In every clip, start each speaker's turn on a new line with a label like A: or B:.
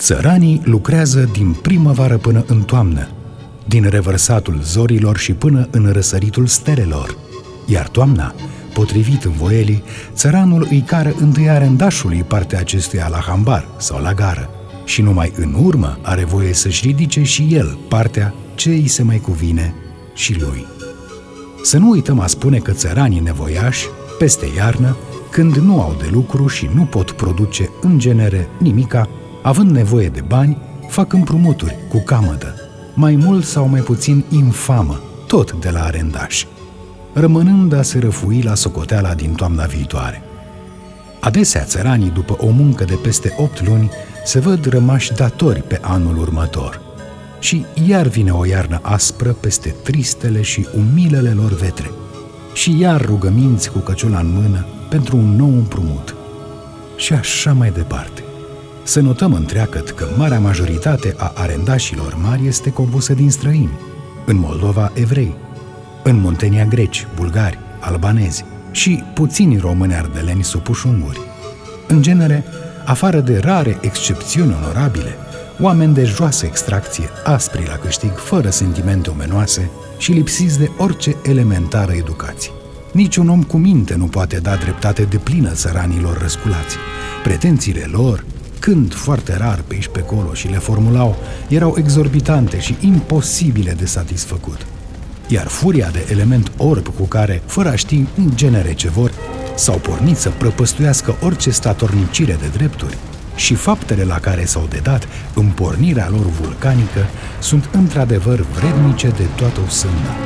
A: Țăranii lucrează din primăvară până în toamnă, din revărsatul zorilor și până în răsăritul stelelor, iar toamna, potrivit învoielii, țăranul îi cară întâia rendașului partea acestuia la hambar sau la gară și numai în urmă are voie să-și ridice și el partea ce îi se mai cuvine și lui. Să nu uităm a spune că țăranii nevoiași, peste iarnă, când nu au de lucru și nu pot produce în genere nimica, având nevoie de bani, fac împrumuturi cu camădă, mai mult sau mai puțin infamă, tot de la arendași, rămânând a se răfui la socoteala din toamna viitoare. Adesea țăranii, după o muncă de peste opt luni, se văd rămași datori pe anul următor. Și iar vine o iarnă aspră peste tristele și umilele lor vetre. Și iar rugăminți cu căciula în mână pentru un nou împrumut. Și așa mai departe. Să notăm întreagăt că marea majoritate a arendașilor mari este compusă din străini. În Moldova, evrei. În Muntenia, greci, bulgari, albanezi și puțini români ardeleni supuși unguri. În genere, afară de rare excepțiuni onorabile, oameni de joasă extracție, aspri la câștig, fără sentimente omenoase și lipsiți de orice elementară educație. Niciun om cu minte nu poate da dreptate de plină țăranilor răsculați. Pretențiile lor, când foarte rar pe aici pe acolo și le formulau, erau exorbitante și imposibile de satisfăcut. Iar furia de element orb cu care, fără a ști în genere ce vor, s-au pornit să prăpăstuiască orice statornicire de drepturi și faptele la care s-au dedat în pornirea lor vulcanică sunt într-adevăr vrednice de toată o sânda.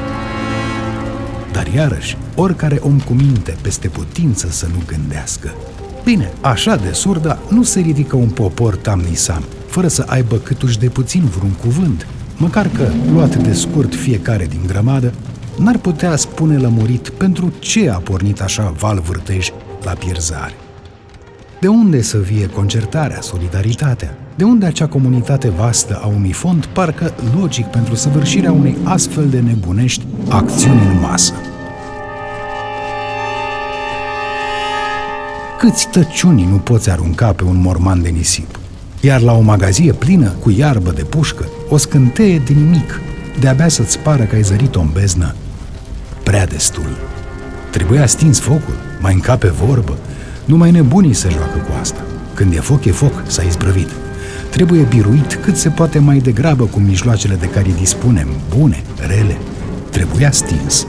A: Dar iarăși, oricare om cu minte peste putință să nu gândească. Bine, așa de surda nu se ridică un popor tamnisam, fără să aibă câtuși de puțin vreun cuvânt, măcar că, luat de scurt fiecare din grămadă, n-ar putea spune lămurit pentru ce a pornit așa val vârtej la pierzare. De unde să vie concertarea, solidaritatea? De unde acea comunitate vastă a unui fond parcă logic pentru săvârșirea unei astfel de nebunești acțiuni în masă? Câți tăciuni nu poți arunca pe un morman de nisip? Iar la o magazie plină cu iarbă de pușcă, o scânteie de nimic, de-abia să-ți pară că ai zărit-o în beznă, prea destul. Trebuia stins focul, mai încape vorbă, numai nebunii se joacă cu asta. Când e foc, e foc, s-a izbrăvit. Trebuie biruit cât se poate mai degrabă cu mijloacele de care dispunem, bune, rele. Trebuia stins.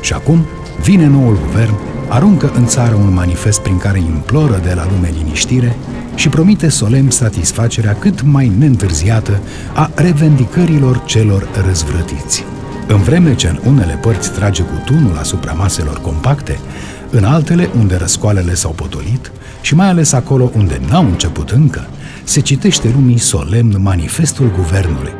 A: Și acum vine noul guvern, aruncă în țară un manifest prin care imploră de la lume liniștire și promite solemn satisfacerea cât mai neîntârziată a revendicărilor celor răzvrătiți. În vreme ce în unele părți trage cu tunul asupra maselor compacte, în altele unde răscoalele s-au potolit și mai ales acolo unde n-au început încă, se citește lumii solemn manifestul guvernului,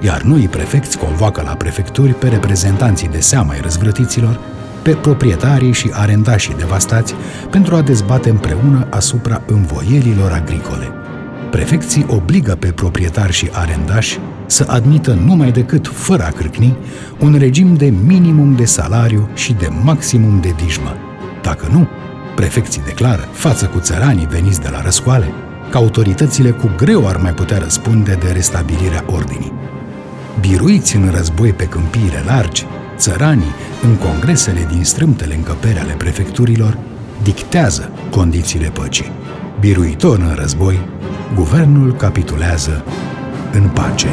A: iar noi prefecți convoacă la prefecturi pe reprezentanții de seama ai răzvrătiților, pe proprietarii și arendașii devastați pentru a dezbate împreună asupra învoielilor agricole. Prefecții obligă pe proprietari și arendași să admită numai decât, fără a cârcni, un regim de minimum de salariu și de maximum de dijmă. Dacă nu, prefecții declară, față cu țăranii veniți de la răscoale, că autoritățile cu greu ar mai putea răspunde de restabilirea ordinii. Biruiți în război pe câmpiile largi, țăranii, în congresele din strâmtele încăpere ale prefecturilor, dictează condițiile păcii. Biruitor în război, guvernul capitulează în pace.